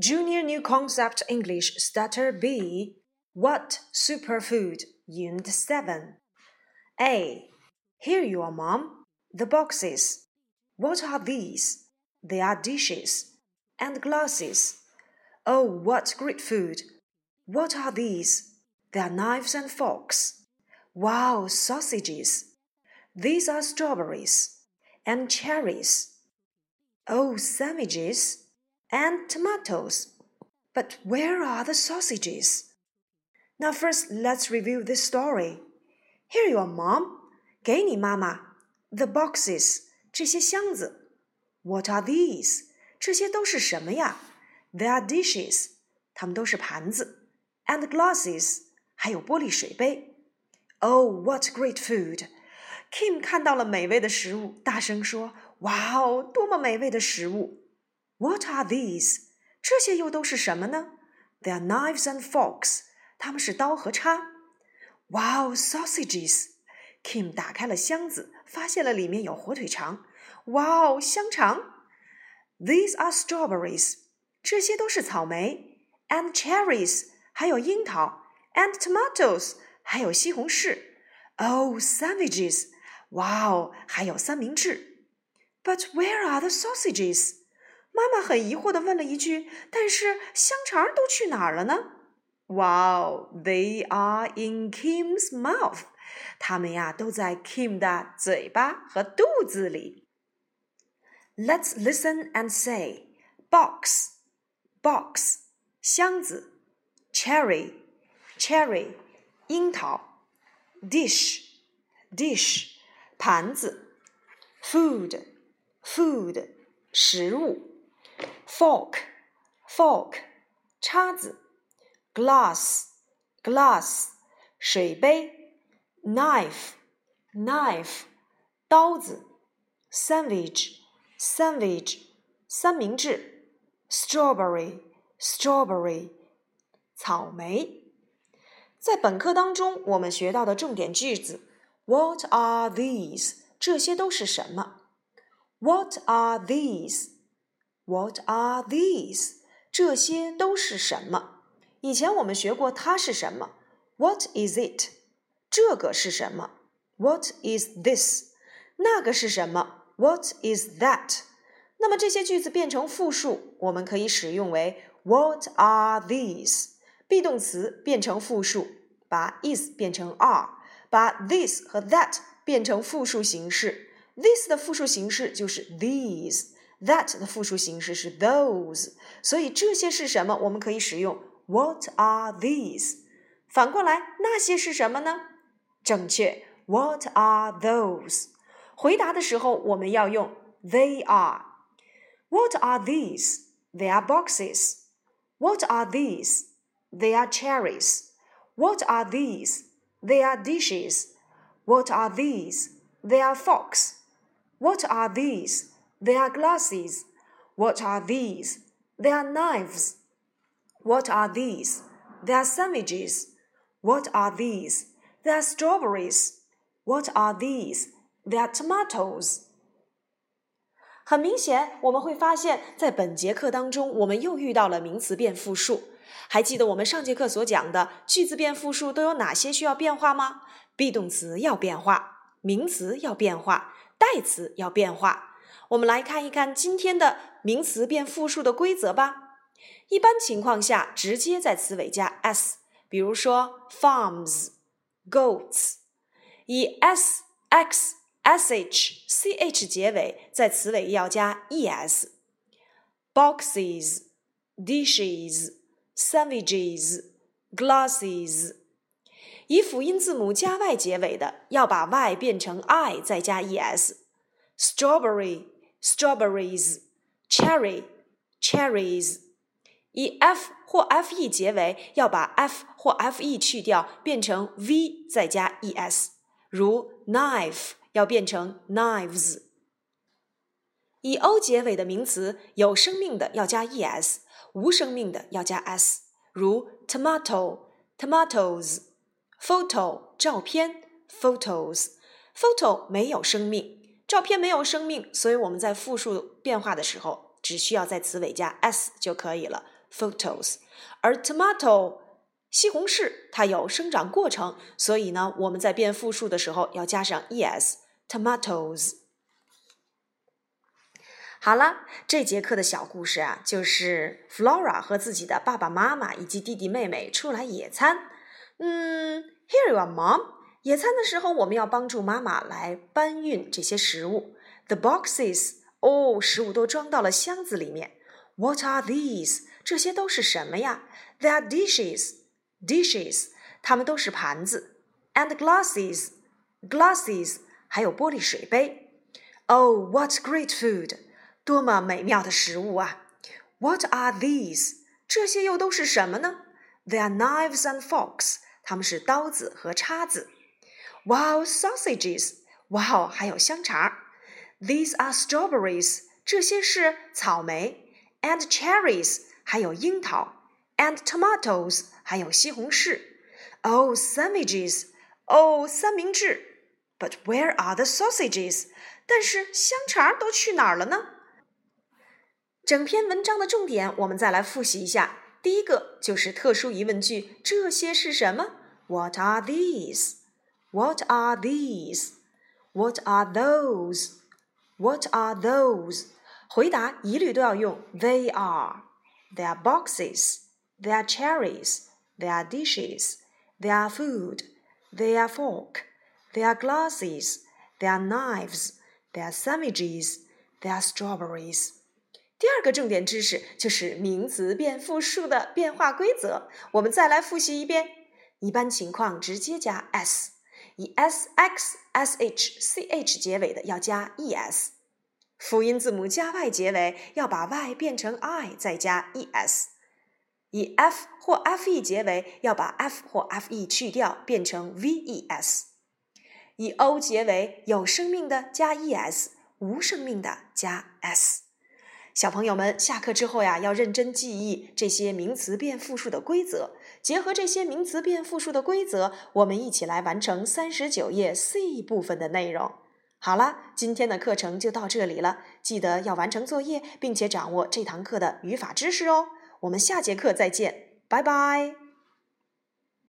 Junior New Concept English Starter B What Superfood Unit 7 A. Here you are, Mom. The boxes. What are these? They are dishes and glasses. Oh, what great food! What are these? They are knives and forks. Wow, sausages! These are strawberries and cherries. Oh, sandwiches and tomatoes. But where are the sausages? Now, first, let's review this story. Here you are, Mom. 给你妈妈 the boxes 这些箱子。What are these？这些都是什么呀？They are dishes，它们都是盘子，and glasses，还有玻璃水杯。Oh, what great food！Kim 看到了美味的食物，大声说：“哇哦，多么美味的食物 ！” ！”What are these？这些又都是什么呢？They are knives and forks，它们是刀和叉。Wow, sausages！Kim 打开了箱子，发现了里面有火腿肠。哇哦，香肠！These are strawberries，这些都是草莓；and cherries，还有樱桃；and tomatoes，还有西红柿。Oh, sandwiches！哇哦，还有三明治。But where are the sausages？ 妈妈很疑惑地问了一句：“但是香肠都去哪儿了呢？” Wow, they are in Kim's mouth. 它们呀都在 Kim 的嘴巴和肚子里。Let's listen and say box, box 箱子，cherry, cherry 樱桃，dish, dish 盘子，food, food 食物 ，fork, fork 叉子，glass, glass 水杯。knife knife 刀子，sandwich sandwich 三明治，strawberry strawberry 草莓。在本课当中，我们学到的重点句子：What are these？这些都是什么？What are What are these？这些都是什么？以前我们学过它是什么？What is it？这个是什么？What is this？那个是什么？What is that？那么这些句子变成复数，我们可以使用为 What are these？be 动词变成复数，把 is 变成 are，把 this 和 that 变成复数形式。This 的复数形式就是 these these，that 的复数形式是 those。所以这些是什么？我们可以使用 What are these？反过来，那些是什么呢？正确，What are those？回答的时候我们要用 They are。What are these? They are boxes. What are these? They are cherries. What are these? They are dishes. What are these? They are forks. What are these? They are glasses. What are these? They are knives. What are these? They are sandwiches. What are these? They are strawberries. What are these? They are tomatoes. 很明显，我们会发现，在本节课当中，我们又遇到了名词变复数。还记得我们上节课所讲的句子变复数都有哪些需要变化吗？be 动词要变化，名词要变化，代词要变化。 我们来看一看今天的名词变复数的规则吧。一般情况下，直接在词尾加 s，比如说 farms。goats，以 s x s h c h 结尾，在词尾要加 e s。boxes, dishes, sandwiches, glasses，以辅音字母加 y 结尾的，要把 y 变成 i 再加 e s。strawberry, strawberries, cherry, cherries。以 f 或 f e 结尾，要把 f 或 f e 去掉，变成 v 再加 e s。如 knife 要变成 knives。以 o 结尾的名词，有生命的要加 e s，无生命的要加 s。如 tomato tomatoes。photo 照片 photos。photo 没有生命， 照片没有生命，所以我们在复数变化的时候，只需要在词尾加 s 就可以了。photos，而 tomato 西红柿它有生长过程，所以呢，我们在变复数的时候要加上 es，tomatoes。好了，这节课的小故事啊，就是 Flora 和自己的爸爸妈妈以及弟弟妹妹出来野餐。嗯，Here you are, Mom。野餐的时候，我们要帮助妈妈来搬运这些食物。The boxes，哦，食物都装到了箱子里面。What are these？这些都是什么呀？They are dishes，dishes，它们都是盘子。And glasses，glasses，还有玻璃水杯。Oh, what great food！多么美妙的食物啊！What are these？这些又都是什么呢？They are knives and forks，它们是刀子和叉子。Wow, sausages！哇哦，还有香肠。These are strawberries，这些是草莓。And cherries，还有樱桃。And tomatoes，还有西红柿。Oh, sandwiches！哦，三明治。But where are the sausages？但是香肠都去哪儿了呢？整篇文章的重点，我们再来复习一下。第一个就是特殊疑问句，这些是什么？What are these？What are these? What are those? What are those? 回答一律都要用 they are. They are boxes. They are cherries. They are dishes. They are food. They are fork. They are glasses. They are knives. They are sandwiches. They are strawberries. 第二个重点知识就是名词变复数的变化规则。我们再来复习一遍。一般情况直接加 s。 以 s x s h c h 结尾的要加 e s，辅音字母加 y 结尾要把 y 变成 i 再加 e s，以 f 或 f e 结尾要把 f 或 f e 去掉变成 v e s，以 o 结尾有生命的加 e s，无生命的加 s。小朋友们，下课之后呀，要认真记忆这些名词变复数的规则。结合这些名词变复数的规则，我们一起来完成三十九页 C 部分的内容。好了，今天的课程就到这里了，记得要完成作业，并且掌握这堂课的语法知识哦。我们下节课再见，拜拜。